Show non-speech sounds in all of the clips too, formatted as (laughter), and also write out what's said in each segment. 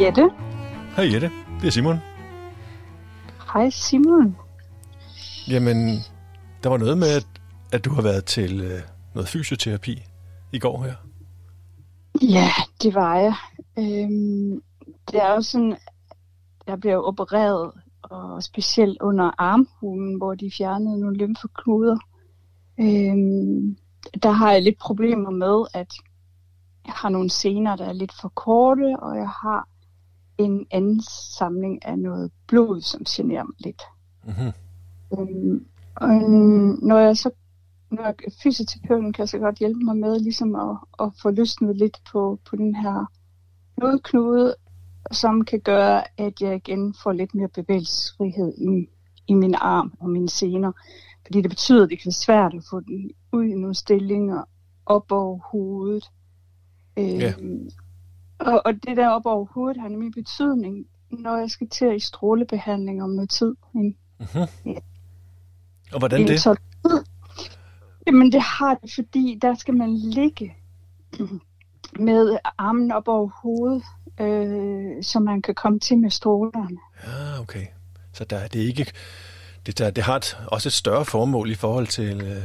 Jette. Hej Jette, det er Simon. Hej Simon. Jamen, der var noget med, at, at du har været til øh, noget fysioterapi i går her. Ja, det var jeg. Øhm, det er jo sådan, jeg blev opereret, og specielt under armhulen, hvor de fjernede nogle lymfeknuder. Øhm, der har jeg lidt problemer med, at jeg har nogle sener, der er lidt for korte, og jeg har en anden samling af noget blod, som generer mig lidt. Mm-hmm. Øhm, og øhm, når jeg så når jeg, fysioterapeuten kan så godt hjælpe mig med ligesom at, at få løsnet lidt på, på den her blodknude, som kan gøre, at jeg igen får lidt mere bevægelsesfrihed i, i min arm og mine sener. Fordi det betyder, at det kan være svært at få den ud i nogle stillinger op over hovedet. Ja. Øhm, og, og det der op over hovedet har nemlig betydning, når jeg skal til i strålebehandling om noget tid. En, Mm-hmm. Ja. Og hvordan en det? så- Jamen det har det, fordi der skal man ligge med armen op over hovedet, øh, så man kan komme til med strålerne. Ja, okay. Så der, det er ikke... Det, der, det har et, også et større formål i forhold til øh,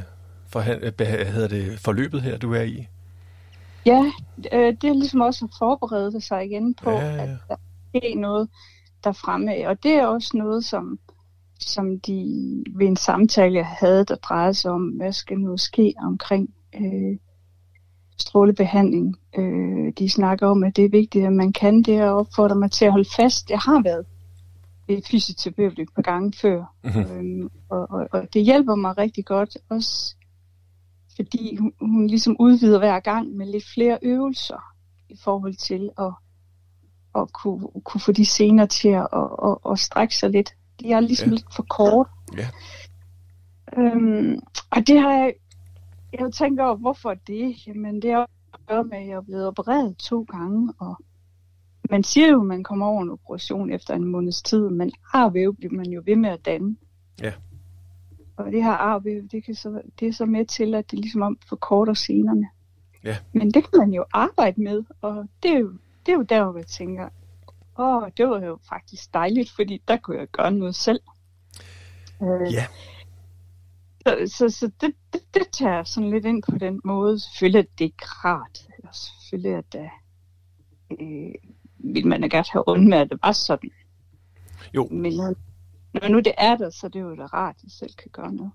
for, hvad hedder det, forløbet her, du er i. Ja, øh, det er ligesom også at forberede sig igen på, Ja, ja. at der er noget der fremme. Og det er også noget, som, som de ved en samtale, jeg havde, der drejede sig om, hvad skal nu ske omkring øh, strålebehandling. Øh, de snakker om, at det er vigtigt, at man kan det, og opfordrer mig til at holde fast. Jeg har været ved fysioterapeut et par gange før, Mhm. øhm, og, og, og det hjælper mig rigtig godt, også fordi hun, hun ligesom udvider hver gang med lidt flere øvelser i forhold til at, at kunne, kunne få de scener til at, at, at, at strække sig lidt. De er ligesom Ja. lidt for kort. Ja. Øhm, og det har jeg, jeg tænkt over, hvorfor det? Jamen det har at gøre med, at jeg er blevet opereret to gange, og man siger jo, at man kommer over en operation efter en måneds tid, men arvæv bliver man jo ved med at danne. Ja. Og det her arvæv, det, kan så, det er så med til, at det ligesom om forkorter scenerne. Ja. Men det kan man jo arbejde med, og det er jo, det er jo der, hvor jeg tænker, åh, det var jo faktisk dejligt, fordi der kunne jeg gøre noget selv. Øh, Ja. så, så, så det, det, det tager jeg sådan lidt ind på den måde. Selvfølgelig at det er rart. Og selvfølgelig at der, øh, vil man da gerne have undværet, at det var sådan. Jo. Men når, nu det er der, så er det jo da rart, at jeg selv kan gøre noget.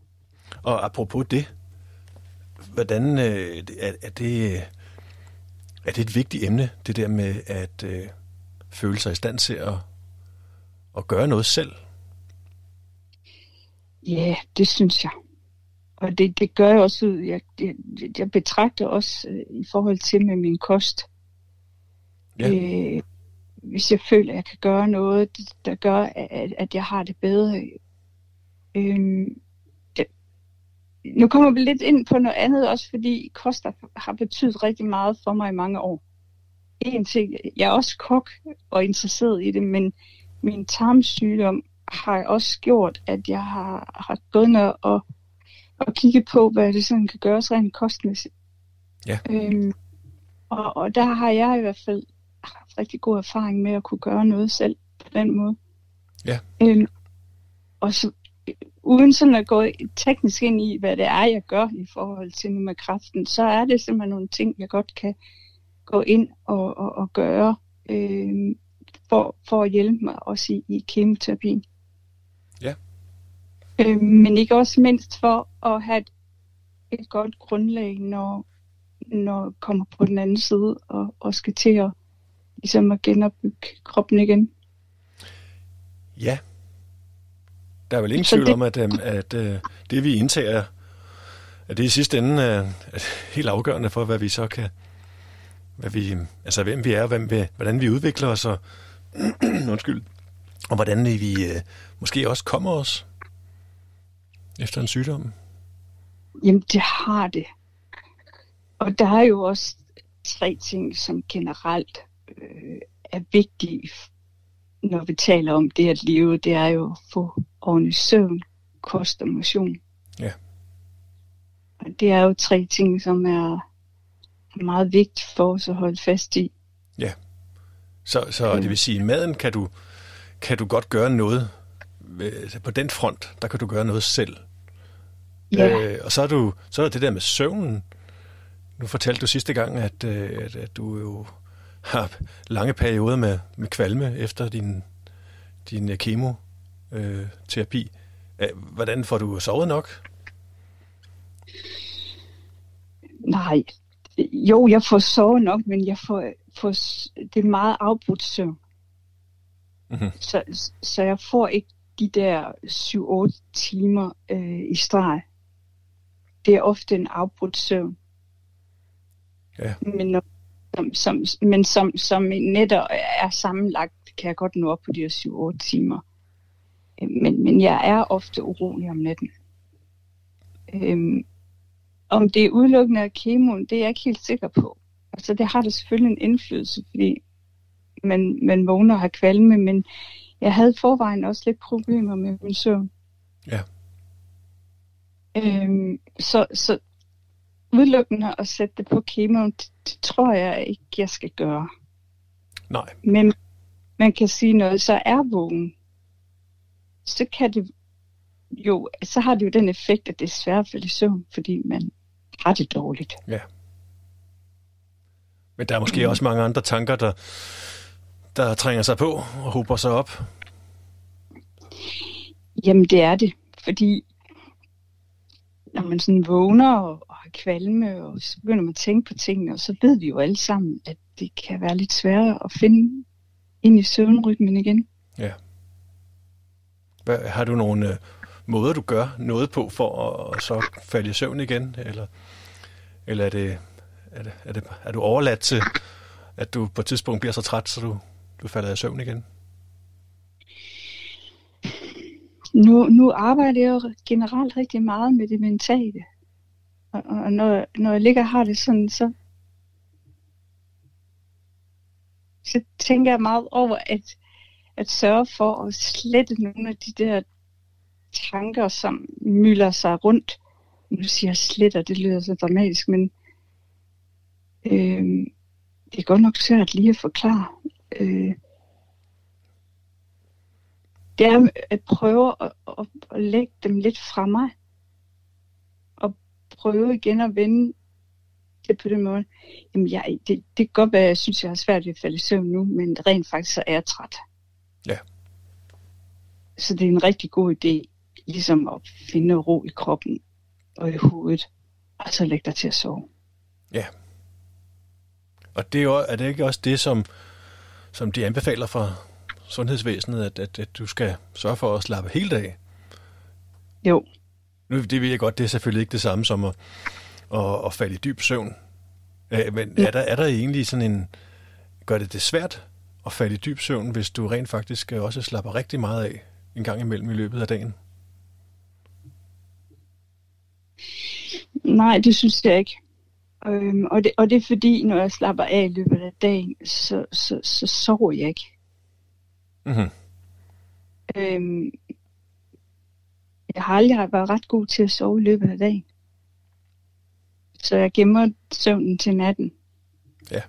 Og apropos det, hvordan øh, er, er det er det et vigtigt emne, det der med at øh, føle sig i stand til at, at gøre noget selv? Ja, det synes jeg. Og det, det gør jeg også, jeg, jeg, jeg betragter også øh, i forhold til med min kost. Ja. Øh, hvis jeg føler, at jeg kan gøre noget, der gør, at, at jeg har det bedre. Øh, det, nu kommer vi lidt ind på noget andet også, fordi kost har- har betydet rigtig meget for mig i mange år. En ting, jeg er også kok og interesseret i det, men min tarmsygdom har også gjort, at jeg har, har gået ned og, og kigget på, hvad det sådan kan gøres rent kostmæssigt. Ja. Øhm, og, og der har jeg i hvert fald haft rigtig god erfaring med at kunne gøre noget selv på den måde. Ja. Øhm, og så, øh, uden sådan at gå teknisk ind i, hvad det er, jeg gør i forhold til nu med kræften, så er det simpelthen nogle ting, jeg godt kan gå ind og, og, og gøre øhm, for, for at hjælpe mig også i, i kemoterapien. Ja. Øh, men ikke også mindst for at have et, et godt grundlag, når, når jeg kommer på den anden side og, og skal til at, ligesom at genopbygge kroppen igen. Ja. Der er vel ingen Så tvivl det- om, at, øhm, at øh, det vi indtager, at det i sidste ende er, er helt afgørende for, hvad vi så kan, hvad vi, altså hvem vi er, hvem vi, hvordan vi udvikler os, og, (clears throat) undskyld, og hvordan vi øh, måske også kommer os efter en sygdom. Jamen, det har det. Og der er jo også tre ting, som generelt øh, er vigtige, når vi taler om det at leve. Det er jo at få ordentlig søvn, kost og motion. Ja. Og det er jo tre ting, som er meget vigtigt for os at holde fast i. Så, så det vil sige, maden kan du, kan du godt gøre noget på den front, der kan du gøre noget selv. Ja. Øh, og så er, du, så er det der med søvnen. Nu fortalte du sidste gang, at, øh, at, at du jo har lange perioder med, med kvalme efter din, din kemoterapi. Øh, Hvordan får du sovet nok? Nej, jo, jeg får sovet nok, men jeg får, får det er meget afbrudt søvn. Mm-hmm. Så, så jeg får ikke de der 7-8 timer øh, i streg. Det er ofte en afbrudt søvn. Ja. Men, når, som, som, men som, som netter er sammenlagt, kan jeg godt nå op på de her 7-8 timer. Øh, men, men jeg er ofte urolig om natten. Øhm, om det er udelukkende af kemoen, det er jeg ikke helt sikker på. Altså det har det selvfølgelig en indflydelse, fordi man, man vågner og har kvalme, men jeg havde forvejen også lidt problemer med min søvn. Ja. Øhm, så, så udelukkende at sætte det på kemo, det, det tror jeg ikke, jeg skal gøre. Nej. Men man kan sige noget, så er vågen, så kan det jo, så har det jo den effekt, at det er svært at falde i søvn, fordi man har det dårligt. Ja. Men der er måske også mange andre tanker, der, der trænger sig på og hober sig op. Jamen det er det, fordi når man sådan vågner og, og har kvalme, og så begynder man at tænke på tingene, og så ved vi jo alle sammen, at det kan være lidt sværere at finde ind i søvnrytmen igen. Ja. Hvad, har du nogle øh, måder, du gør noget på for at, at så falde i søvn igen? Eller, eller er, det, er, det, er, det, er du overladt til, at du på et tidspunkt bliver så træt, så du, du falder i søvn igen? Nu, nu arbejder jeg jo generelt rigtig meget med det mentale. Og, og når, når jeg ligger og har det sådan, så, så tænker jeg meget over at, at sørge for at slette nogle af de der tanker, som mylder sig rundt. Nu siger jeg sletter, det lyder så dramatisk, men øh, det er godt nok svært lige at forklare. Øh, det er at prøve at, at, at lægge dem lidt fra mig. Og prøve igen at vende det på den måde. Jamen, jeg, det, det kan godt være, at jeg synes, jeg har svært ved at falde i søvn nu, men rent faktisk så er jeg træt. Ja. Så det er en rigtig god idé, ligesom at finde ro i kroppen og i hovedet, og så lægge dig til at sove. Ja. Og det er, jo, er det ikke også det, som, som de anbefaler fra sundhedsvæsenet, at, at, at du skal sørge for at slappe hele dag? Jo. Nu det ved jeg godt, det er selvfølgelig ikke det samme som at, at, at falde i dyb søvn. Men ja. er, der, er der egentlig sådan en... Gør det det svært at falde i dyb søvn, hvis du rent faktisk også slapper rigtig meget af en gang imellem i løbet af dagen? Nej, det synes jeg ikke. Øhm, og, det, og det er fordi, når jeg slapper af i løbet af dagen, så, så, så sover jeg ikke. Mm-hmm. Øhm, jeg har aldrig været ret god til at sove i løbet af dagen. Så jeg gemmer søvnen til natten. Ja.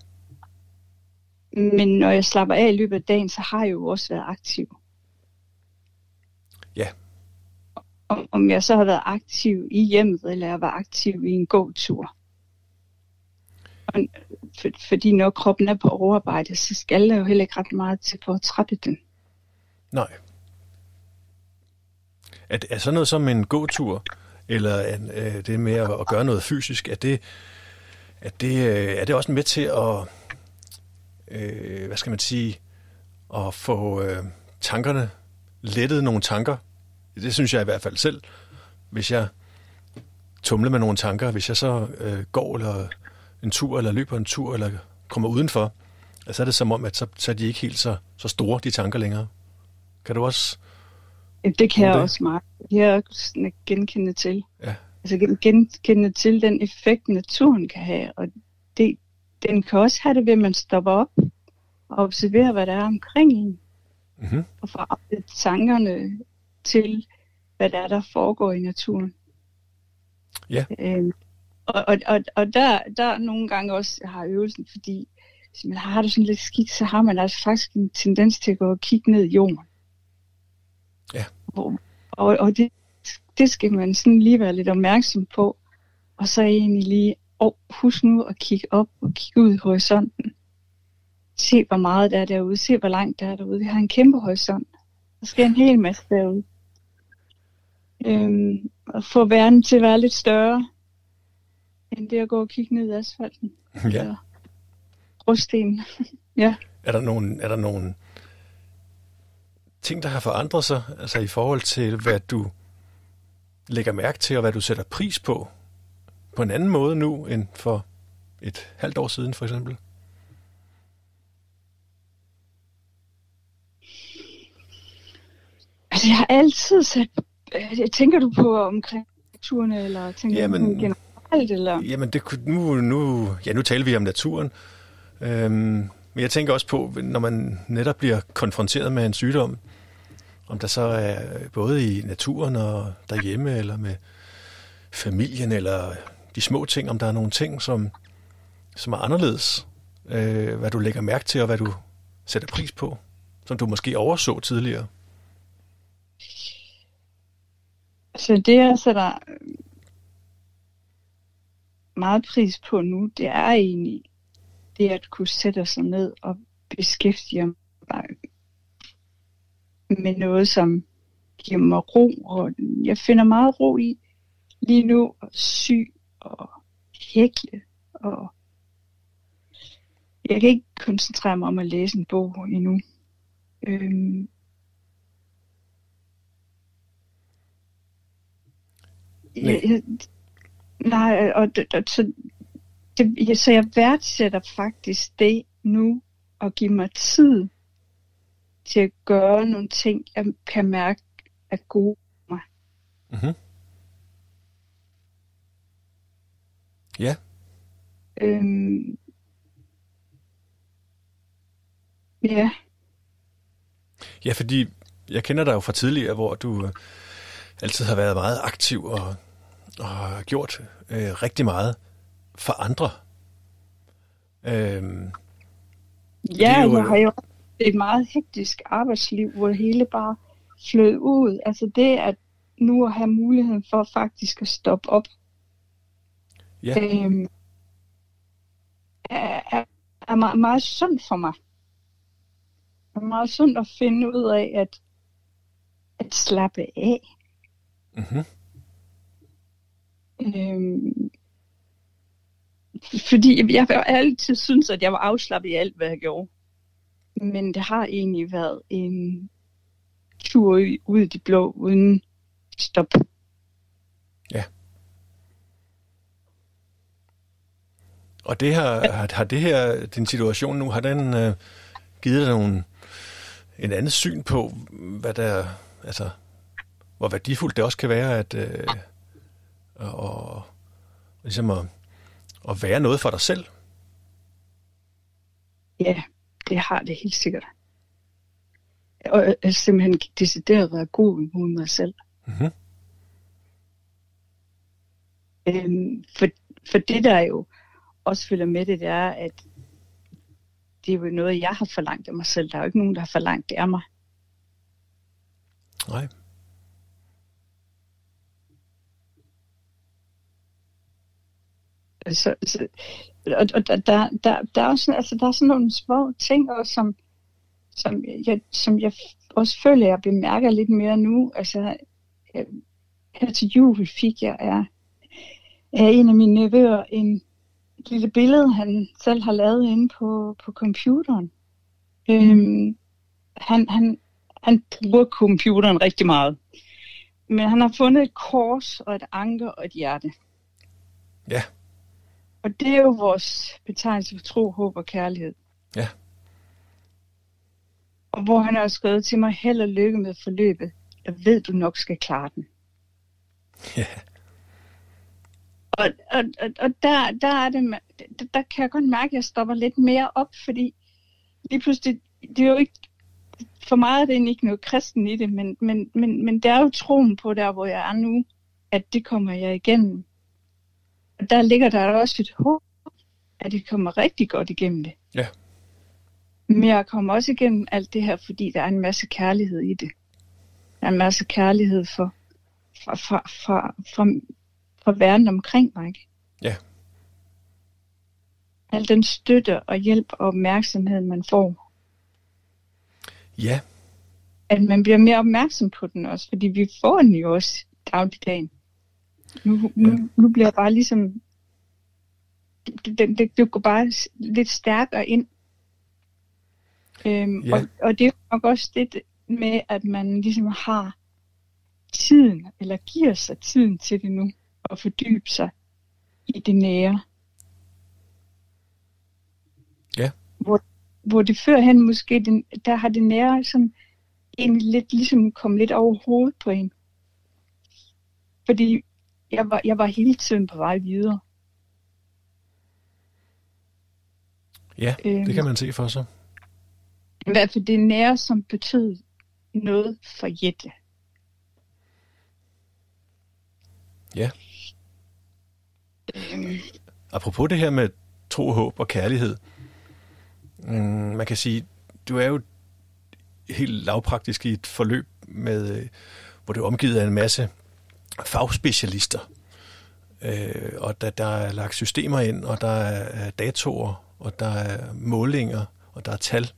Men når jeg slapper af i løbet af dagen, så har jeg jo også været aktiv. Ja. Om, om jeg så har været aktiv i hjemmet, eller jeg var aktiv i en gåtur. Og, for, fordi når kroppen er på overarbejde, så skal der jo heller ikke ret meget til for at trætte den. Nej. Er, er sådan noget som en gåtur, eller en, øh, det med at, at gøre noget fysisk, er det, er det, øh, er det også med til at, øh, hvad skal man sige, at få øh, tankerne lettet nogle tanker? Det synes jeg i hvert fald selv. Hvis jeg tumler med nogle tanker, hvis jeg så øh, går eller en tur, eller løber en tur, eller kommer udenfor, så er det som om, at så, så er de ikke helt så, så store, de tanker længere. Kan du også... Det kan jeg det? også meget. Jeg er genkende til. Ja. Altså genkende til den effekt, naturen kan have. Og det, den kan også have det ved, at man stopper op og observerer, hvad der er omkring en. Mm-hmm. Og får tankerne til, hvad der er, der foregår i naturen. Ja. Øhm, og og, og, og der, der nogle gange også har øvelsen, fordi hvis man har det sådan lidt skidt, så har man altså faktisk en tendens til at gå og kigge ned i jorden. Ja. Og, og, og det, det skal man sådan lige være lidt opmærksom på. Og så egentlig lige, oh, husk nu at kigge op og kigge ud i horisonten. Se, hvor meget der er derude. Se, hvor langt der er derude. Vi har en kæmpe horisont. Der skal en hel masse derude. Øhm, og få verden til at være lidt større, end det at gå og kigge ned i asfalten. (laughs) Ja. Eller (laughs) ja. Er der nogen, er der nogen ting, der har forandret sig, altså i forhold til, hvad du lægger mærke til, og hvad du sætter pris på, på en anden måde nu, end for et halvt år siden, for eksempel? Altså, jeg har altid sat... øh, Tænker du på omkring turene, eller tænker Jamen- du på generelt, eller... Jamen, det, nu, nu, ja, nu taler vi om naturen, øhm, men jeg tænker også på, når man netop bliver konfronteret med en sygdom, om der så er både i naturen og derhjemme, eller med familien, eller de små ting, om der er nogle ting, som, som er anderledes, øh, hvad du lægger mærke til, og hvad du sætter pris på, som du måske overså tidligere. Så det, jeg sætter meget pris på nu, det er egentlig det at kunne sætte sig ned og beskæftige mig med noget, som giver mig ro. Og jeg finder meget ro i lige nu at sy og hækle. Og jeg kan ikke koncentrere mig om at læse en bog endnu. Øhm, jeg, nej, og, det- og så, det, så jeg værdsætter faktisk det nu at give mig tid til at gøre nogle ting, jeg kan mærke er gode for mig. Mm-hmm. Ja, Øhm, ja, Ja, fordi jeg kender dig jo fra tidligere, hvor du øh, altid har været meget aktiv og, og har gjort øh, rigtig meget for andre. Øhm, ja jo- jeg har jo et meget hektisk arbejdsliv, hvor det hele bare flød ud. Altså det at nu at have muligheden for faktisk at stoppe op, ja, øhm, er, er, er meget, meget sundt for mig. Det er meget sundt at finde ud af, at, at slappe af. mm-hmm. Øhm, fordi jeg har altid syntes, at jeg var afslappet i alt, hvad jeg gjorde. Men det har egentlig været en tur ud- i de blå, uden stop. Og det har, har, har det her, din situation nu, har den øh, givet dig nogle, en anden syn på, hvad der, altså, hvor værdifuldt det også kan være, at øh, og, og, ligesom at, at være noget for dig selv. Ja, det har det helt sikkert. Og øh, simpelthen decideret være god mod mig selv. Mm-hmm. Øhm, for, for det der jo også følger med det, det er, at det er jo noget, jeg har forlangt af mig selv. Der er jo ikke nogen, der har forlangt det af mig. Nej. Så, så, og, og der, der, der, der, er også, sådan- altså, der er sådan nogle små ting, også, som, som, jeg, som jeg også føler, jeg bemærker lidt mere nu. Altså, øh, her til jul fik jeg af, af en af mine nevøer en et lille billede, han selv har lavet inde på, på computeren. Øhm, han, han, han bruger computeren rigtig meget. Men han har fundet et kors og et anker og et hjerte. Ja. Og det er jo vores betegnelse for tro, håb og kærlighed. Ja. Og hvor han har skrevet til mig, held og lykke med forløbet. Jeg ved, du nok skal klare den. Ja. Og, og, og, og der, der, er det, der, der kan jeg godt mærke, at jeg stopper lidt mere op, fordi lige pludselig, det er jo ikke, for mig er det ikke noget kristen i det, men, men, men, men det er jo troen på der, hvor jeg er nu, at det kommer jeg igennem. Der ligger der også et håb, at det kommer rigtig godt igennem det. Ja. Men jeg kommer også igennem alt det her, fordi der er en masse kærlighed i det. Der er en masse kærlighed for, for, for, for, for, for verden omkring mig. Ikke? Ja. Al den støtte og hjælp og opmærksomhed, man får. Ja. At man bliver mere opmærksom på den også, fordi vi får den jo også dagligdagen. Nu, nu, ja. nu bliver jeg bare ligesom... Det, det, det, det går bare lidt stærkere ind. Øhm, ja. og, og det er nok også det med, at man ligesom har tiden, eller giver sig tiden til det nu, og fordybe sig i det nære. Ja. Hvor, hvor det førhen måske, den, der har det nære som egentlig lidt ligesom kommet lidt over hovedet på en. Fordi jeg var, jeg var hele tiden på vej videre. Ja, øhm, det kan man se for sig. I hvert fald det nære, som betød noget for Jette. Ja. Øhm. Apropos det her med tro, håb og kærlighed. Mm, man kan sige, du er jo helt lavpraktisk i et forløb, med, øh, hvor du er omgivet af en masse fagspecialister. Øh, og der, der er lagt systemer ind, og der er datorer, og der er målinger, og der er tal,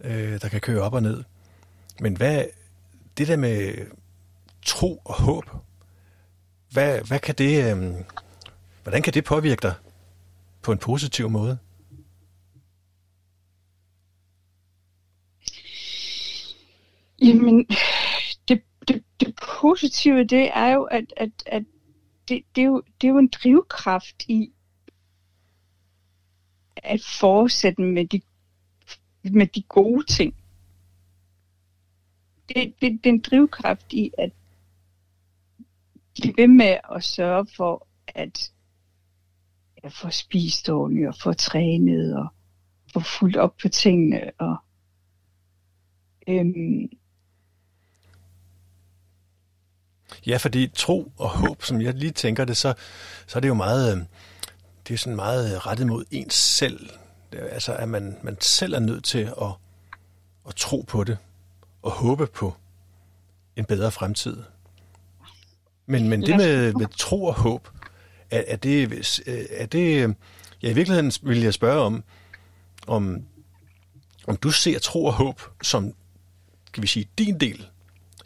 øh, der kan køre op og ned. Men hvad, det der med tro og håb, hvad, hvad kan det, øh, hvordan kan det påvirke dig på en positiv måde? Jamen, det, det, positive, det er jo, at, at, at det, det, er jo, det er jo en drivkraft i at fortsætte med de, med de gode ting. Det, det, det er en drivkraft i at blive ved med at sørge for at, at få spist ordentligt og få trænet og få fuldt op på tingene og øhm, Ja, fordi tro og håb, som jeg lige tænker det, så, så er det jo meget, øh, det er sådan meget rettet mod ens selv. Altså, at man, man selv er nødt til at, at tro på det og håbe på en bedre fremtid. Men, men det med, med tro og håb, er, er, det, er det... Ja, i virkeligheden vil jeg spørge om, om, om du ser tro og håb som, kan vi sige, din del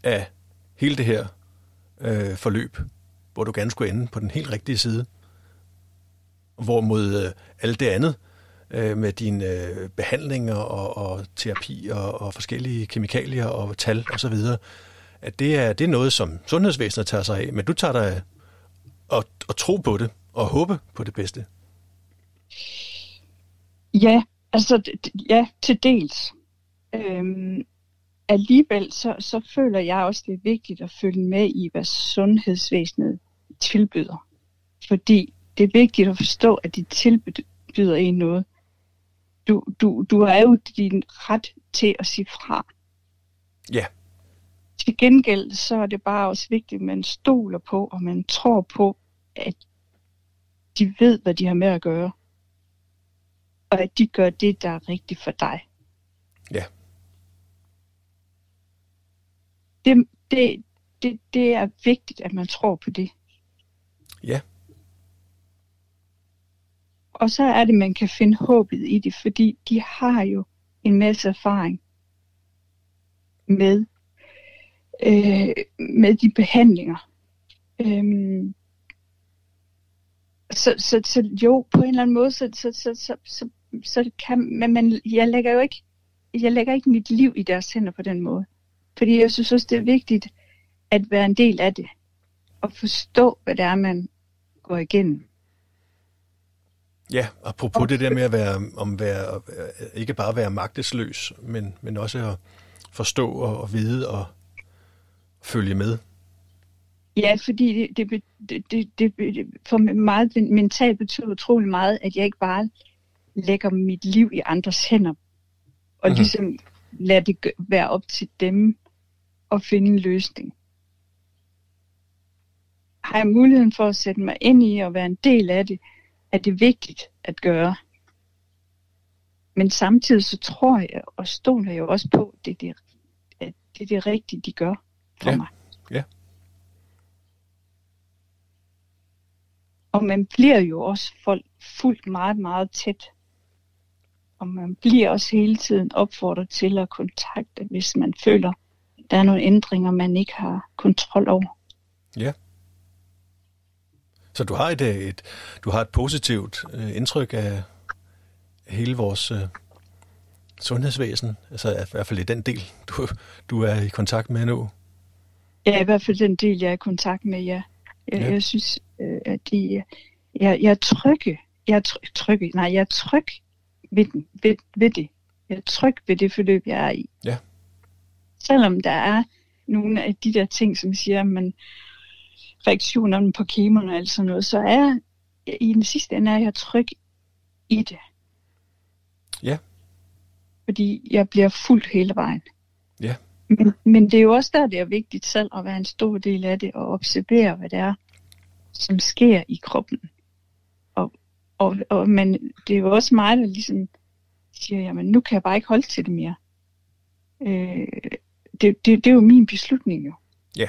af hele det her øh, forløb, hvor du gerne skulle ende på den helt rigtige side. Hvorimod øh, alt det andet øh, med dine øh, behandlinger og, og terapi og, og forskellige kemikalier og tal osv., at det er, det er noget, som sundhedsvæsenet tager sig af, men du tager dig og, og tro på det og håbe på det bedste. Ja, altså ja, til dels. Øhm, alligevel så, så føler jeg også, det er vigtigt at følge med i, hvad sundhedsvæsenet tilbyder. Fordi det er vigtigt at forstå, at de tilbyder en noget. Du, du, du har jo din ret til at sige fra. Ja. Til gengæld så er det bare også vigtigt, at man stoler på, og man tror på, at de ved, hvad de har med at gøre. Og at de gør det, der er rigtigt for dig. Ja det, det, det, det er vigtigt, at man tror på det. Ja. Og så er det, man kan finde håbet i det, fordi de har jo en masse erfaring med, øh, med de behandlinger. Øhm, så, så, så jo, på en eller anden måde, så, så, så, så, så, så kan man, men jeg lægger jo ikke, jeg lægger ikke mit liv i deres hænder på den måde. Fordi jeg synes også, det er vigtigt at være en del af det. Og forstå, hvad det er, man går igennem. Ja, apropos og, det der med at være, om være, ikke bare være magtesløs, men, men også at forstå og, og vide og følge med. Ja, fordi det, det, det, det, det for mig mentalt betyder utrolig meget, at jeg ikke bare lægger mit liv i andres hænder, og mm-hmm. ligesom lader det være op til dem at finde en løsning. Har jeg muligheden for at sætte mig ind i og være en del af det, er det vigtigt at gøre. men samtidig så tror jeg og stoler jeg også på, at det er det, at det, er det rigtige, de gør for Ja. mig. Ja. Og man bliver jo også folk fuldt meget, meget tæt. Og man bliver også hele tiden opfordret til at kontakte, hvis man føler, der er nogle ændringer, man ikke har kontrol over. Ja. Så du har et, øh, et, du har et positivt øh, indtryk af hele vores øh, sundhedsvæsen, altså i hvert fald i den del, du, du er i kontakt med nu. Ja, i hvert fald den del, jeg er i kontakt med, ja. Jeg, Ja. jeg synes, øh, at de, jeg, jeg er trygge. Jeg er tryg, trygge. Nej, jeg er tryg ved, ved, ved det. Jeg er tryg ved det forløb, jeg er i. Ja. Selvom der er nogle af de der ting, som siger, man reaktionerne på kemoen og alt sådan noget, så er jeg, i den sidste ende er jeg tryg i det. Ja. Fordi jeg bliver fuldt hele vejen. Ja. Men, men det er jo også der, det er vigtigt selv at være en stor del af det og observere, hvad det er, som sker i kroppen. Og, og, og, men det er jo også mig, der ligesom siger, jamen nu kan jeg bare ikke holde til det mere. Øh, det, det, det er jo min beslutning jo. Ja.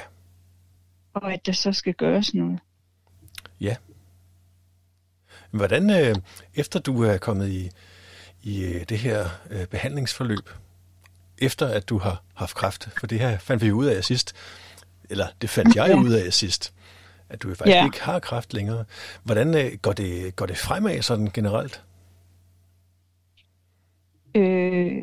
Og at der så skal gøres noget. Hvordan, øh, efter du er kommet i, i øh, det her øh, behandlingsforløb, efter at du har haft kræft, for det her fandt vi ud af sidst, eller det fandt jeg Ja. ud af sidst, at du faktisk Ja. ikke har kræft længere. Hvordan øh, går, det, går det fremad sådan generelt? Øh,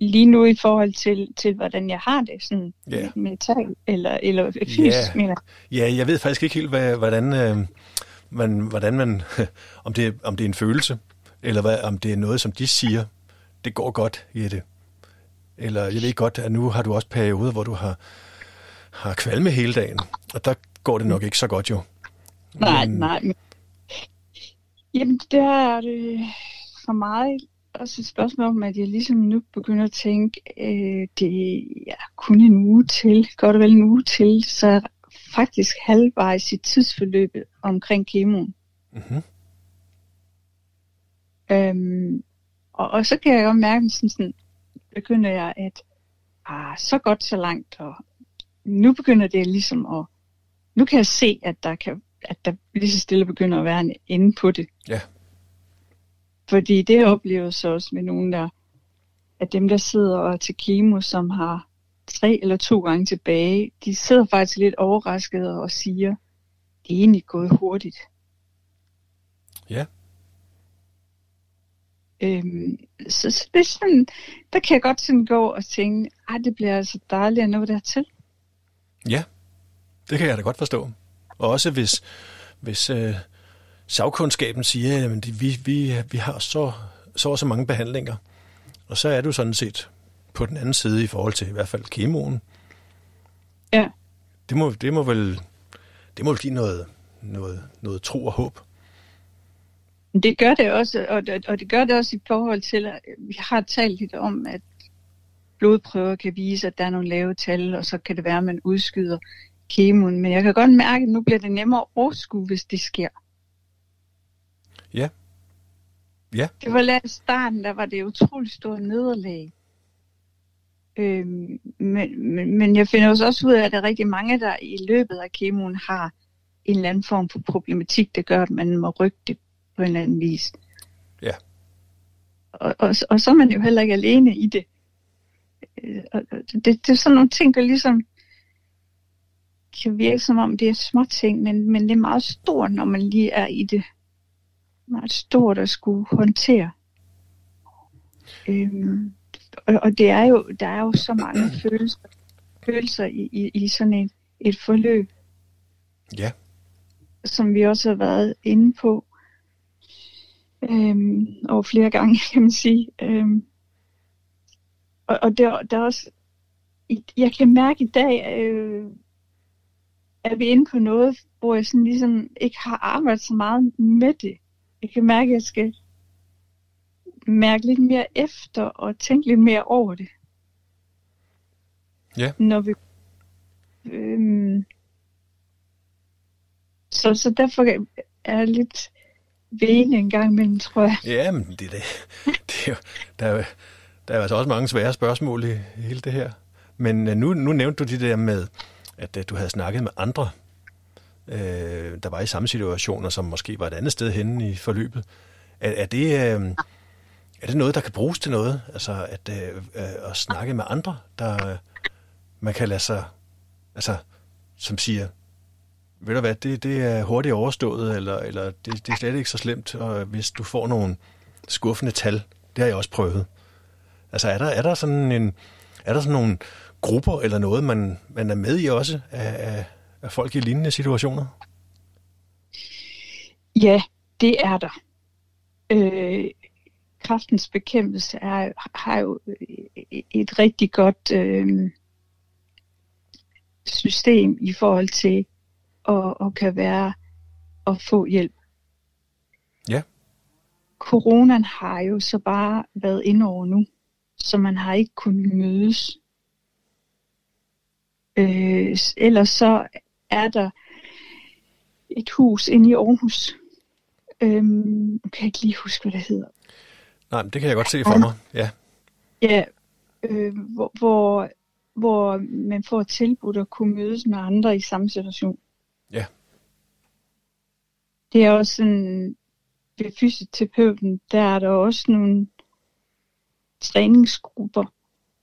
lige nu i forhold til, til hvordan jeg har det, sådan Ja. mentalt eller, eller fysisk, Ja. mener jeg. Ja, jeg ved faktisk ikke helt, hvad, hvordan, øh, man, hvordan man, (laughs) om det, om det er en følelse, eller hvad, om det er noget, som de siger, det går godt, Jette. Eller jeg ved godt, at nu har du også perioder, hvor du har, har kvalme hele dagen, og der går det nok ikke så godt jo. Nej, Men- nej. Men... Jamen, der er det for mig også et spørgsmål om, at jeg ligesom nu begynder at tænke, øh, det er kun en uge til, godt og vel en uge til, så er faktisk halvvejs i tidsforløbet omkring kemoen. Mhm. Øhm, og, og så kan jeg godt mærke, sådan, sådan begynder jeg at, ah, så godt, så langt, og nu begynder det ligesom at, nu kan jeg se, at der kan, at der lige så stille begynder at være en ende på det. Ja. Fordi det oplever så også med nogen, der, at dem, der sidder og er til kemo, som har tre eller to gange tilbage, de sidder faktisk lidt overraskede og siger, det er egentlig gået hurtigt. Ja. Øhm, så, så det er sådan, der kan jeg godt sådan gå og tænke, ej, det bliver altså dejligt at nå dertil. Ja, det kan jeg da godt forstå. Og også hvis, hvis øh, sagkundskaben siger, at vi, vi, vi har så, så og så mange behandlinger, og så er du sådan set på den anden side i forhold til i hvert fald kemoen. Ja. Det må, det må vel det må give noget, noget, noget tro og håb. Det gør det også, og det, og det gør det også i forhold til, at vi har talt lidt om, at blodprøver kan vise, at der er nogle lave tal, og så kan det være, at man udskyder kemoen. Men jeg kan godt mærke, at nu bliver det nemmere at overskue, hvis det sker. Ja. Ja. Det var lidt starten, der var det utroligt stort nederlag. Øhm, men, men, men jeg finder også ud af, at der er rigtig mange, der i løbet af kemoen har en eller anden form for problematik, der gør, at man må rykke det på en eller anden vis. Ja. Og, og, og så er man jo heller ikke alene i det. Øh, og det, det er sådan nogle ting, der ligesom kan virke som om det er små ting, men, men det er meget stort, når man lige er i det. Meget stort at skulle håndtere. Øhm, og, og det er jo, der er jo så mange (clears throat) følelser, følelser i, i, i sådan et, et forløb, Ja. som vi også har været inde på øhm, over flere gange, kan man sige. Øhm, og og der, der er også, jeg kan mærke i dag, øh, er vi inde på noget, hvor jeg sådan ligesom ikke har arbejdet så meget med det. Jeg kan mærke, at jeg skal mærke lidt mere efter og tænke lidt mere over det. Ja. Når vi, øhm, så, så derfor er jeg lidt vene en gang imellem, tror jeg. Ja, men det, det, (laughs) det er jo, der, er, der er altså også mange svære spørgsmål i hele det her. Men øh, nu, nu nævnte du det der med, at, at du havde snakket med andre, øh, der var i samme situationer, som måske var et andet sted henne i forløbet. Er, er, det, øh, er det noget, der kan bruges til noget? Altså at, øh, øh, at snakke med andre, der øh, man kan lade sig, altså som siger, ved du hvad, det, det er hurtigt overstået, eller, eller det, det er slet ikke så slemt, og hvis du får nogle skuffende tal, det har jeg også prøvet. Altså er der, er der sådan en, er der sådan nogle grupper eller noget, man, man er med i også af, af, af folk i lignende situationer? Ja, det er der. Øh, kraftens bekæmpelse er, har jo et rigtig godt øh, system i forhold til at, at kan være at få hjælp. Ja. Coronaen har jo så bare været ind over nu, så man har ikke kunnet mødes. Øh, ellers så er der et hus inde i Aarhus. Øhm, jeg kan ikke lige huske, hvad det hedder. Nej, men det kan jeg godt se for mig, ja. Ja, øh, hvor, hvor, hvor man får tilbudt at kunne mødes med andre i samme situation. Ja. Det er også sådan, ved fysioterapeuten, der er der også nogle træningsgrupper,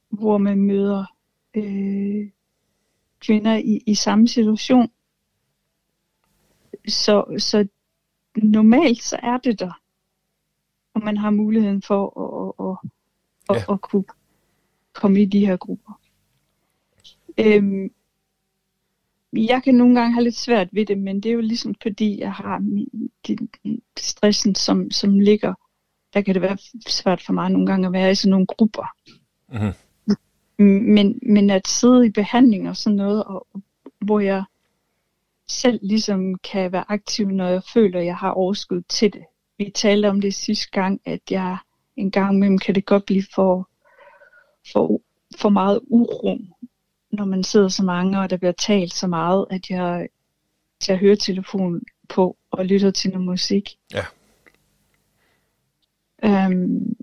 hvor man møder øh, kvinder i, i samme situation. Så, så normalt så er det der, og man har muligheden for at, at, at, ja. at, at kunne komme i de her grupper. Øhm, jeg kan nogle gange have lidt svært ved det, men det er jo ligesom fordi, jeg har min, din, stressen, som, som ligger. Der kan det være svært for mig nogle gange at være i sådan nogle grupper. Mm-hmm. Men, men at sidde i behandling og sådan noget, og, hvor jeg selv ligesom kan være aktiv, når jeg føler, at jeg har overskud til det. Vi talte om det sidste gang, at jeg en gang imellem kan det godt blive for, for, for meget uro, når man sidder så mange, og der bliver talt så meget, at jeg tager høretelefonen på og lytter til noget musik. Ja. Øhm,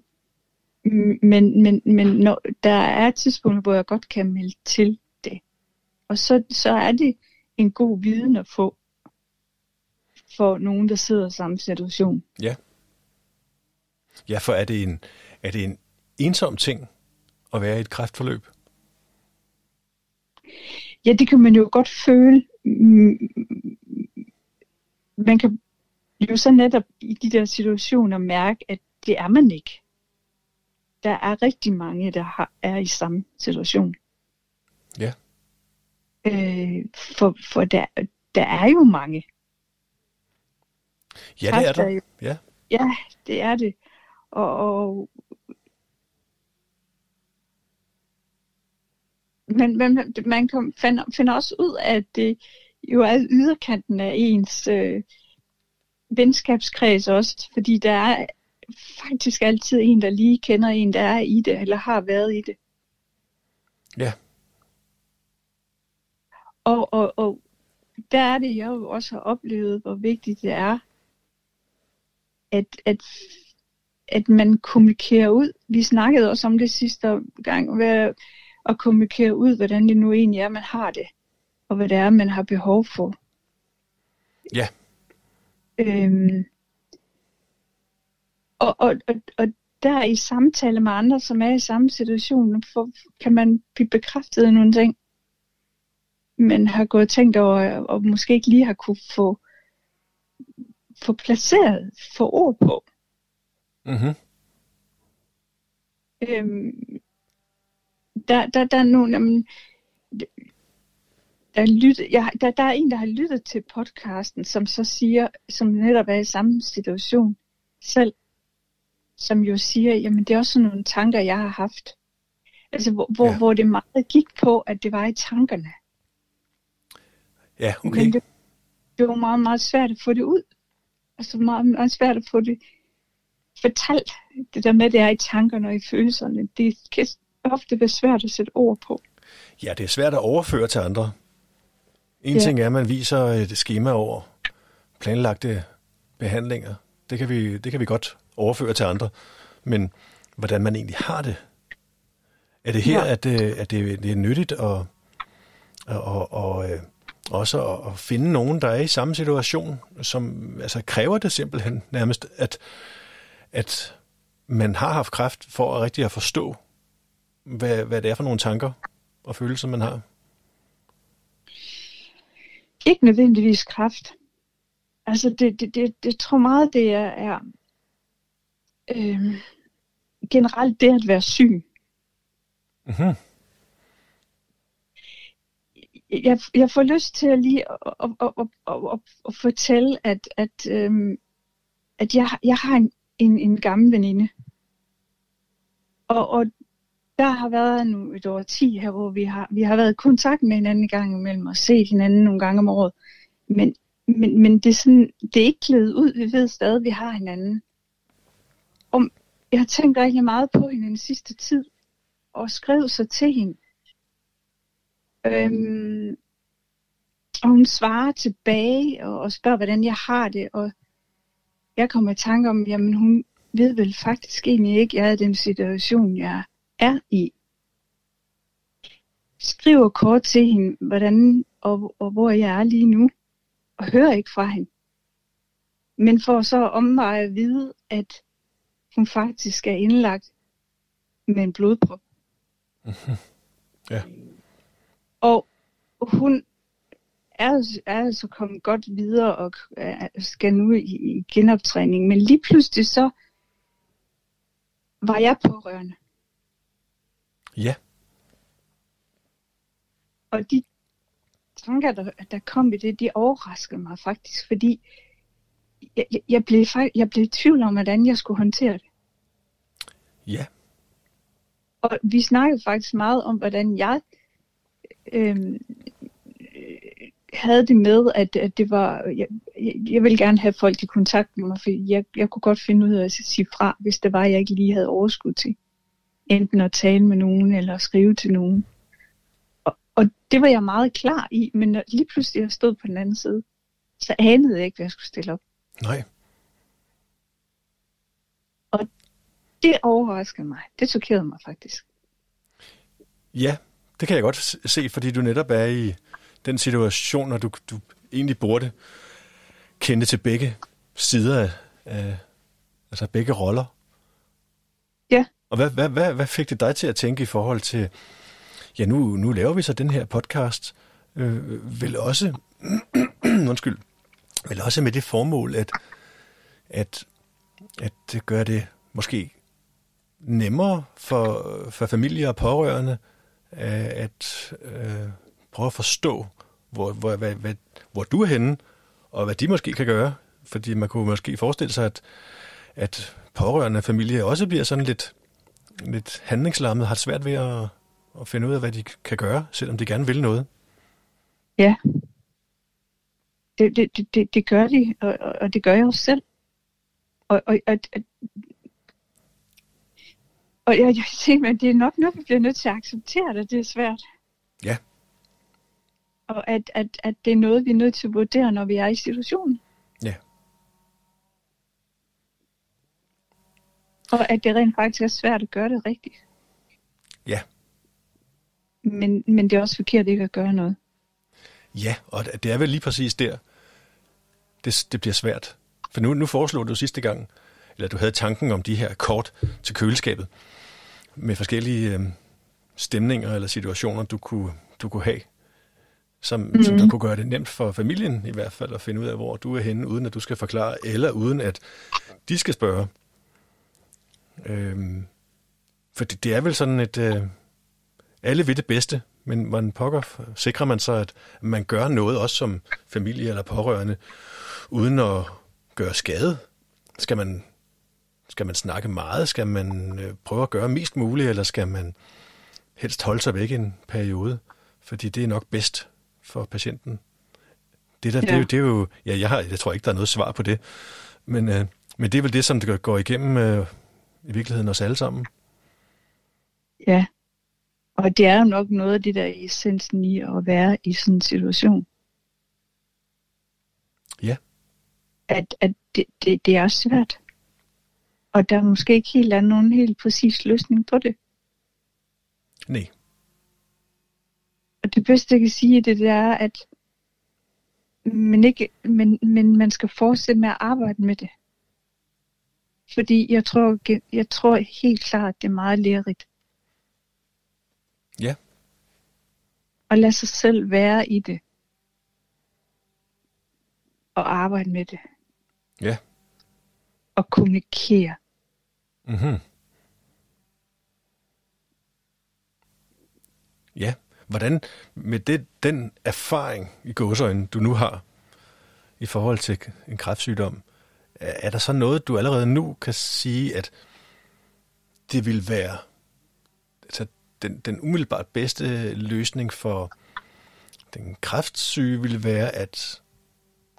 men men, men når, der er et tidspunkt, hvor jeg godt kan melde til det. Og så, så er det en god viden at få for nogen, der sidder i samme situation. Ja. Ja, for er det en, er det en ensom ting at være i et kræftforløb? Ja, det kan man jo godt føle. Man kan jo så netop i de der situationer mærke, at det er man ikke. Der er rigtig mange, der har, er i samme situation. Ja. Øh, for for der, der er jo mange. Ja, det er der. Jo, ja. ja, det er det. Og, og men, men man finder, finder også ud af, at det jo er yderkanten af ens øh, venskabskreds også, fordi der er faktisk altid en, der lige kender en, der er i det, eller har været i det. Ja. Og, og, og der er det, jeg jo også har oplevet, hvor vigtigt det er, at, at, at man kommunikerer ud. Vi snakkede også om det sidste gang, hvad, at kommunikere ud, hvordan det nu egentlig er, man har det, og hvad det er, man har behov for. Ja. Øhm, og, og, og, og der i samtale med andre, som er i samme situation, for, kan man blive bekræftet i nogle ting, man har gået og tænkt over, og måske ikke lige har kunne få, få placeret, få ord på. Mm-hmm. Øhm, der, der, der er nogen, jamen, der, lytter, jeg, der, der er en, der har lyttet til podcasten, som så siger, som netop er i samme situation selv, som jo siger, jamen det er også sådan nogle tanker, jeg har haft. Altså, hvor, hvor, ja. hvor det meget gik på, at det var i tankerne. Ja, okay. Men det, det var meget, meget svært at få det ud. Altså meget, meget svært at få det fortalt. Det der med, det er i tankerne og i følelserne. Det kan ofte være svært at sætte ord på. Ja, det er svært at overføre til andre. En ja. ting er, at man viser et schema over planlagte behandlinger. det kan vi, det kan vi godt overføre til andre. Men hvordan man egentlig har det. Er det her, ja. at, det, at det, det er nyttigt at, og, og, og øh, også at, at finde nogen, der er i samme situation, som altså kræver det simpelthen nærmest, at, at man har haft kræft for at rigtig at forstå, hvad, hvad det er for nogle tanker og følelser, man har? Ikke nødvendigvis kræft. Altså, det, det, det, det tror meget, det er, er øh, generelt det at være syg. Mm-hmm. Jeg, jeg får lyst til at lige at, at, at, at, at, at fortælle, at, at, øhm, at jeg, jeg har en, en, en gammel veninde. Og, og der har været nu et år 10 her, hvor vi har, vi har været i kontakt med hinanden en gang imellem og set hinanden nogle gange om året. Men, men, men det, er sådan, det er ikke klædet ud. Vi ved stadig, at vi har hinanden om, jeg har tænkt rigtig meget på hende den sidste tid, og skrev så til hende. Øhm, og hun svarer tilbage og, og spørger, hvordan jeg har det. Og jeg kommer i tanke om, jamen hun ved vel faktisk egentlig ikke, jeg er i den situation, jeg er i. Skriver kort til hende, hvordan og, og hvor jeg er lige nu, og hører ikke fra hende. Men får så omveje at vide, at hun faktisk er indlagt med en blodprop. (laughs) ja. Og hun er, er altså kommet godt videre og skal nu i, i genoptræning. Men lige pludselig så var jeg pårørende. Ja. Og de tanker, der, der kom i det, de overraskede mig faktisk, fordi jeg, jeg, blev, jeg blev i tvivl om, hvordan jeg skulle håndtere det. Ja. Og vi snakkede faktisk meget om, hvordan jeg øhm, havde det med, at, at det var, jeg, jeg ville gerne have folk i kontakt med mig, for jeg, jeg kunne godt finde ud af at sige fra, hvis det var, jeg ikke lige havde overskud til. Enten at tale med nogen, eller at skrive til nogen. Og, og det var jeg meget klar i, men når lige pludselig jeg stod på den anden side, så anede jeg ikke, hvad jeg skulle stille op. Nej. Og det overraskede mig. Det chokerede mig faktisk. Ja, det kan jeg godt se, fordi du netop er i den situation, når du, du egentlig burde kende til begge sider af, af altså begge roller. Ja. Og hvad, hvad, hvad, hvad fik det dig til at tænke i forhold til, ja, nu, nu laver vi så den her podcast, øh, vel også, (clears throat) undskyld, vel også med det formål, at, at, at det gør det måske nemmere for, for familier og pårørende øh, at øh, prøve at forstå, hvor, hvor, hvad, hvad, hvor du er henne, og hvad de måske kan gøre. Fordi man kunne måske forestille sig, at, at pårørende familie også bliver sådan lidt, lidt handlingslammet, har svært ved at, at finde ud af, hvad de kan gøre, selvom de gerne vil noget. Ja, det, det, det, det gør de, og, og det gør jeg også selv. Og, og, og, og jeg, jeg tænker, at det er nok noget, vi bliver nødt til at acceptere, at det er svært. Ja. Og at, at, at det er noget, vi er nødt til at vurdere, når vi er i situationen. Ja. Og at det rent faktisk er svært at gøre det rigtigt. Ja. Men, men det er også forkert ikke at gøre noget. Ja, og det er vel lige præcis der, det, det bliver svært. For nu, nu foreslog du sidste gang, eller du havde tanken om de her kort til køleskabet, med forskellige øh, stemninger eller situationer, du kunne, du kunne have, som, mm-hmm. som der kunne gøre det nemt for familien i hvert fald at finde ud af, hvor du er henne, uden at du skal forklare, eller uden at de skal spørge. Øhm, for det, det er vel sådan et... Øh, alle ved det bedste, men man pokker, sikrer man sig, at man gør noget også som familie eller pårørende, uden at gøre skade. Skal man skal man snakke meget? Skal man øh, prøve at gøre mest muligt, eller skal man helst holde sig væk en periode? Fordi det er nok bedst for patienten. Det, der, ja. det, er jo, det er jo... Ja, jeg, har, jeg tror ikke, der er noget svar på det. Men, øh, men det er vel det, som det går igennem øh, i virkeligheden os alle sammen. Ja. Og det er jo nok noget af det, der er essensen i at være i sådan en situation. Ja. At, at det, det, det er svært. Og der er måske ikke helt er nogen helt præcis løsning på det. Nej. Og det bedste, jeg kan sige, det, det er, at men, ikke, men, men man skal fortsætte med at arbejde med det. Fordi jeg tror, jeg tror helt klart, at det er meget lærerigt. Ja. Og lade sig selv være i det. Og arbejde med det. Ja. Og kommunikere. Mhm. Ja. Hvordan med det, den erfaring i gåsøjne, du nu har i forhold til en kræftsygdom, er der så noget, du allerede nu kan sige, at det vil være altså den, den umiddelbart bedste løsning for den kræftsyge vil være at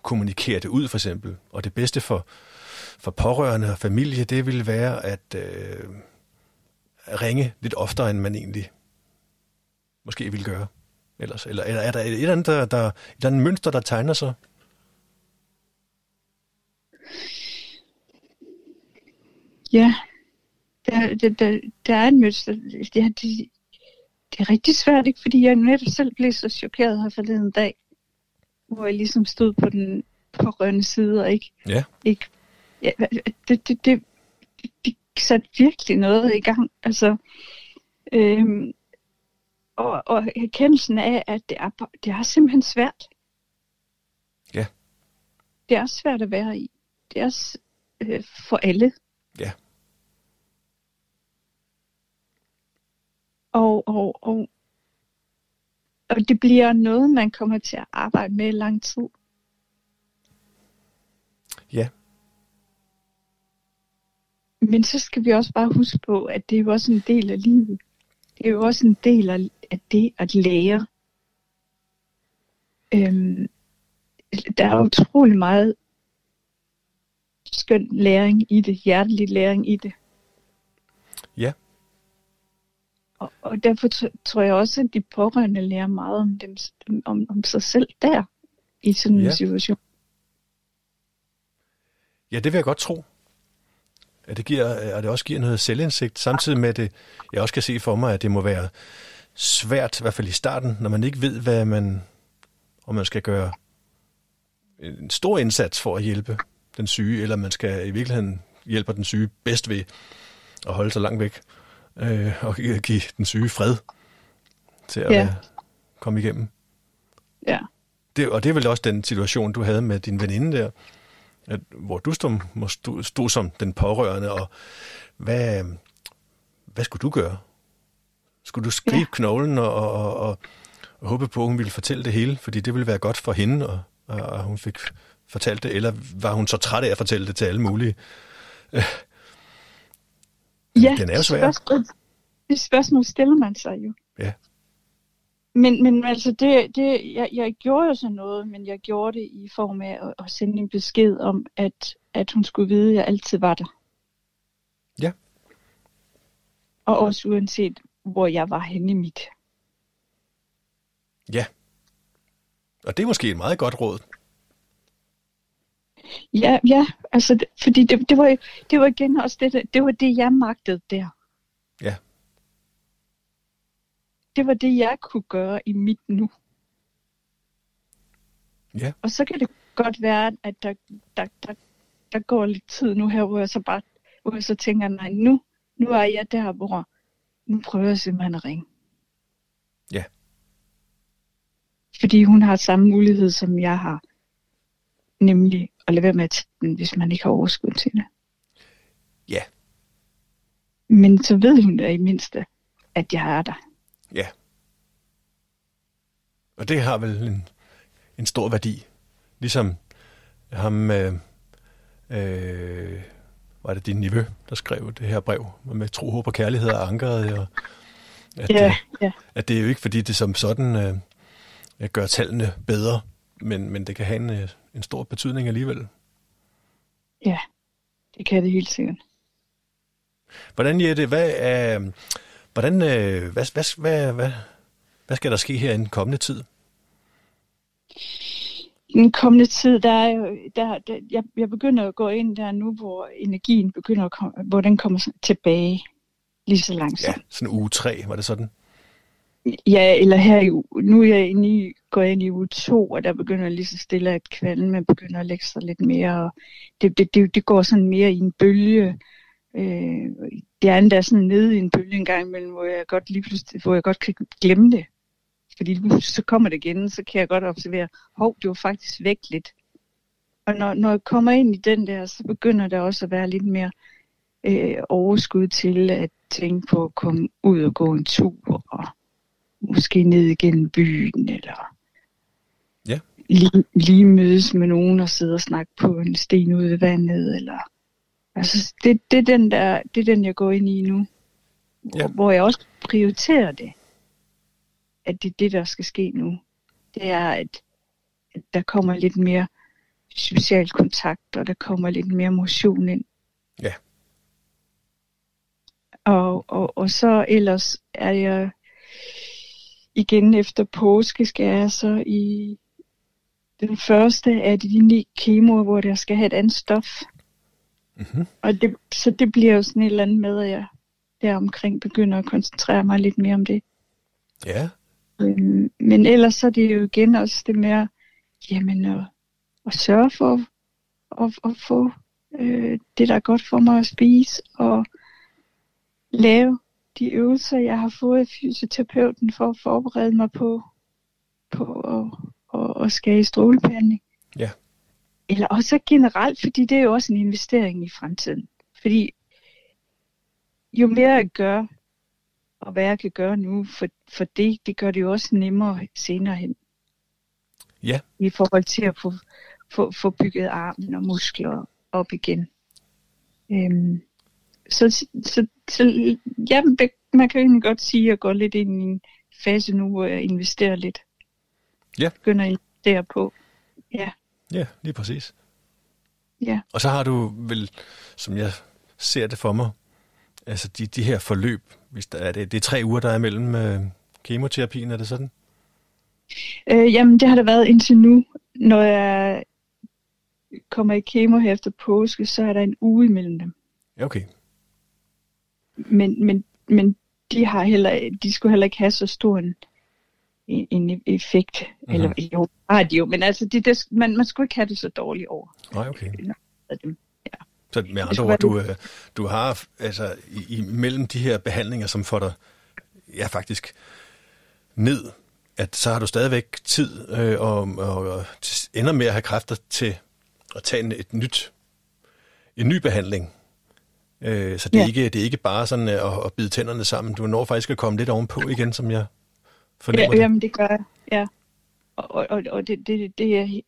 kommunikere det ud, for eksempel. Og det bedste for, for pårørende og familie, det ville være at øh, ringe lidt oftere, end man egentlig måske ville gøre ellers? Eller, eller er der et eller andet, der, der, et eller andet mønster, der tegner sig? Ja, der, der, der, der er et mønster. Det, det, det er rigtig svært, ikke? fordi jeg netop selv blev så chokeret her forleden dag, hvor jeg ligesom stod på den pårørende side og ikke... Ja. ikke ja, det, det, det, det, det satte virkelig noget i gang. Altså, øhm, og, og erkendelsen af, at det er, det er simpelthen svært. Ja. Det er svært at være i. Det er øh, for alle. Ja. Og, og, og, og det bliver noget, man kommer til at arbejde med i lang tid. Ja. Men så skal vi også bare huske på, at det er jo også en del af livet. Det er jo også en del af det at lære. Øhm, der er utrolig meget skøn læring i det, hjertelig læring i det. Ja. Og, og derfor tror jeg også, at de pårørende lærer meget om, dem, om, om sig selv der, i sådan en ja. situation. Ja, det vil jeg godt tro. At det, giver, at det også giver noget selvindsigt, samtidig med, at det, jeg også kan se for mig, at det må være svært, i hvert fald i starten, når man ikke ved, hvad man, om man skal gøre en stor indsats for at hjælpe den syge, eller man skal i virkeligheden hjælpe den syge bedst ved at holde sig langt væk øh, og give den syge fred til at ja. komme igennem. Ja. Det, og det er vel også den situation, du havde med din veninde der, at, hvor du stod, stod, stod som den pårørende, og hvad, hvad skulle du gøre? Skulle du skrive ja. knoglen og, og, og, og håbe på, at hun ville fortælle det hele, fordi det ville være godt for hende, og, og, og hun fik fortalt det, eller var hun så træt af at fortælle det til alle mulige? Ja, den er jo svær. Spørgsmål, det spørgsmål stiller man sig jo. Ja. Men, men altså, det, det, jeg, jeg gjorde jo sådan noget, men jeg gjorde det i form af at, at sende en besked om, at, at hun skulle vide, at jeg altid var der. Ja. Og også uanset, hvor jeg var henne i mit. Ja. Og det er måske et meget godt råd. Ja, ja, altså, fordi det, det, var, det var igen også det, det var det, jeg magtede der. Ja. Det var det, jeg kunne gøre i mit nu. Ja. Og så kan det godt være, at der, der, der, der går lidt tid nu her, hvor jeg så bare hvor jeg så tænker, nej, nu, nu er jeg der, hvor nu prøver jeg simpelthen at ringe. Ja. Fordi hun har samme mulighed, som jeg har. Nemlig at lade være med at tage den, hvis man ikke har overskud til det. Ja. Men så ved hun da i mindste, at jeg er der. Ja. Og det har vel en, en stor værdi. Ligesom ham, øh, øh, var det din niveau, der skrev det her brev med tro, håb og kærlighed og ankeret. Og at, ja, øh, ja. at det er jo ikke, fordi det som sådan øh, gør tallene bedre, men, men det kan have en, øh, en stor betydning alligevel. Ja, det kan det helt sikkert. Hvordan, Jette, hvad, øh, hvordan, øh, hvad, hvad, hvad, hvad, hvad skal der ske her i den kommende tid? den kommende tid, der er jo, der, der, jeg, jeg begynder at gå ind der nu, hvor energien begynder at komme, hvor den kommer tilbage lige så langsomt. Ja, sådan uge 3, var det sådan? Ja, eller her i, nu er jeg inde i, går jeg ind i uge 2, og der begynder lige så stille at kvalme, man begynder at lægge sig lidt mere, og det, det, det, det går sådan mere i en bølge. Øh, det er endda sådan nede i en bølge en gang imellem, hvor jeg godt lige pludselig, hvor jeg godt kan glemme det. Fordi så kommer det igen, så kan jeg godt observere, hov, det var faktisk væk lidt. Og når, når jeg kommer ind i den der, så begynder der også at være lidt mere øh, overskud til at tænke på at komme ud og gå en tur, og måske ned igennem byen, eller ja. lige, lige mødes med nogen og sidde og snakke på en sten ude ved vandet, eller altså det, det, er den der, det er den, jeg går ind i nu, ja. hvor, hvor jeg også prioriterer det, at det er det, der skal ske nu. Det er, at, at der kommer lidt mere social kontakt, og der kommer lidt mere motion ind. Ja. Og, og, og så ellers er jeg igen efter påske skal jeg så i den første af de ni kemoer, hvor jeg skal have et andet stof. Mm-hmm. Og det, så det bliver jo sådan et eller andet med, at jeg deromkring begynder at koncentrere mig lidt mere om det. Ja. Øhm, men ellers så er det jo igen også det med, jamen at, at sørge for at, at, at få øh, det, der er godt for mig at spise, og lave de øvelser, jeg har fået af fysioterapeuten for at forberede mig på, på at, at, at skære i strålebehandling. Ja. Eller også generelt, fordi det er jo også en investering i fremtiden. Fordi jo mere jeg gør, og hvad jeg kan gøre nu, for, for det, det gør det jo også nemmere senere hen. Ja. I forhold til at få, få, få bygget armen og muskler op igen. Øhm, så, så, så ja, man kan egentlig godt sige, at jeg går lidt ind i en fase nu, hvor jeg investerer lidt. Ja. Begynder at investere på. Ja. Ja, lige præcis. Ja. Og så har du vel, som jeg ser det for mig, altså de, de her forløb, hvis der er det, det er tre uger, der er mellem øh, kemoterapien, er det sådan? Øh, jamen, det har der været indtil nu. Når jeg kommer i kemo her efter påske, så er der en uge imellem dem. Ja, okay. Men, men, men de har heller, de skulle heller ikke have så stor en, en effekt. Mm-hmm. Eller jo, har de jo, men altså, det, det, man, man skulle ikke have det så dårligt over. Nej, okay. Ja. Så med andre ord, du, øh, du har altså imellem de her behandlinger, som får dig ja, faktisk ned, at så har du stadigvæk tid øh, og, og, og ender med at have kræfter til at tage en, et nyt, en ny behandling. Øh, så det er, ja. ikke, det er ikke bare sådan øh, at, at bide tænderne sammen. Du når faktisk at komme lidt ovenpå igen, som jeg fornemmer ja, det. Jamen, det gør jeg, ja. Og, og, og det, det, det er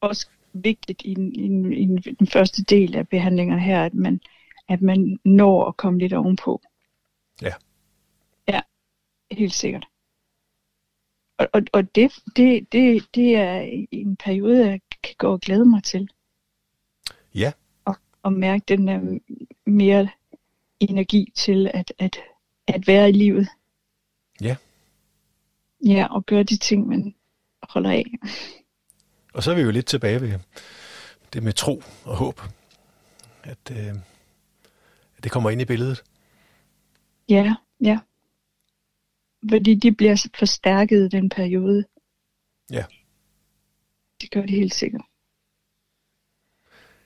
også vigtigt i, i, i den første del af behandlingerne her, at man, at man når at komme lidt ovenpå. Ja. Ja, helt sikkert. Og, og, og det, det, det, det er en periode, jeg kan gå og glæde mig til. Ja. Og, og mærke den der mere energi til at, at, at være i livet. Ja. Ja, og gøre de ting, man holder af. Og så er vi jo lidt tilbage ved det med tro og håb. At, øh, at det kommer ind i billedet. Ja, ja. Fordi de bliver forstærket i den periode. Ja. Det gør de helt sikkert.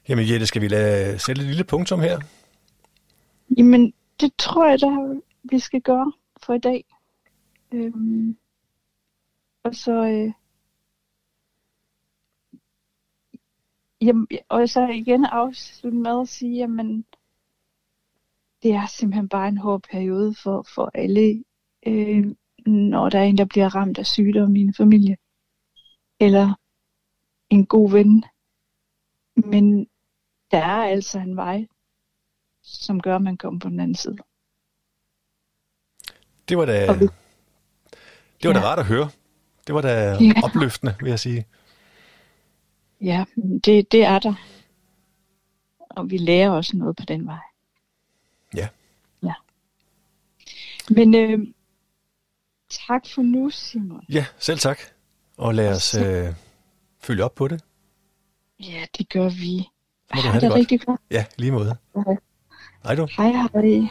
Jamen Jette, skal vi lade sætte et lille punktum her? Jamen, det tror jeg, der vi skal gøre for i dag. Øhm, og så... Øh, jamen, og så igen afslutte med at sige, jamen, det er simpelthen bare en hård periode for, for alle, øh, når der er en, der bliver ramt af sygdom i en familie. Eller en god ven. Men der er altså en vej som gør, at man kommer på den anden side. Det var da, det var ja. da rart at høre. Det var da ja. opløftende, vil jeg sige. Ja, det, det er der. Og vi lærer også noget på den vej. Ja. Ja. Men øh, tak for nu, Simon. Ja, selv tak. Og lad os øh, følge op på det. Ja, det gør vi. Må du Ha' have det det godt. rigtig godt. Ja, lige måde. Okay. Hej du. Hej, hej.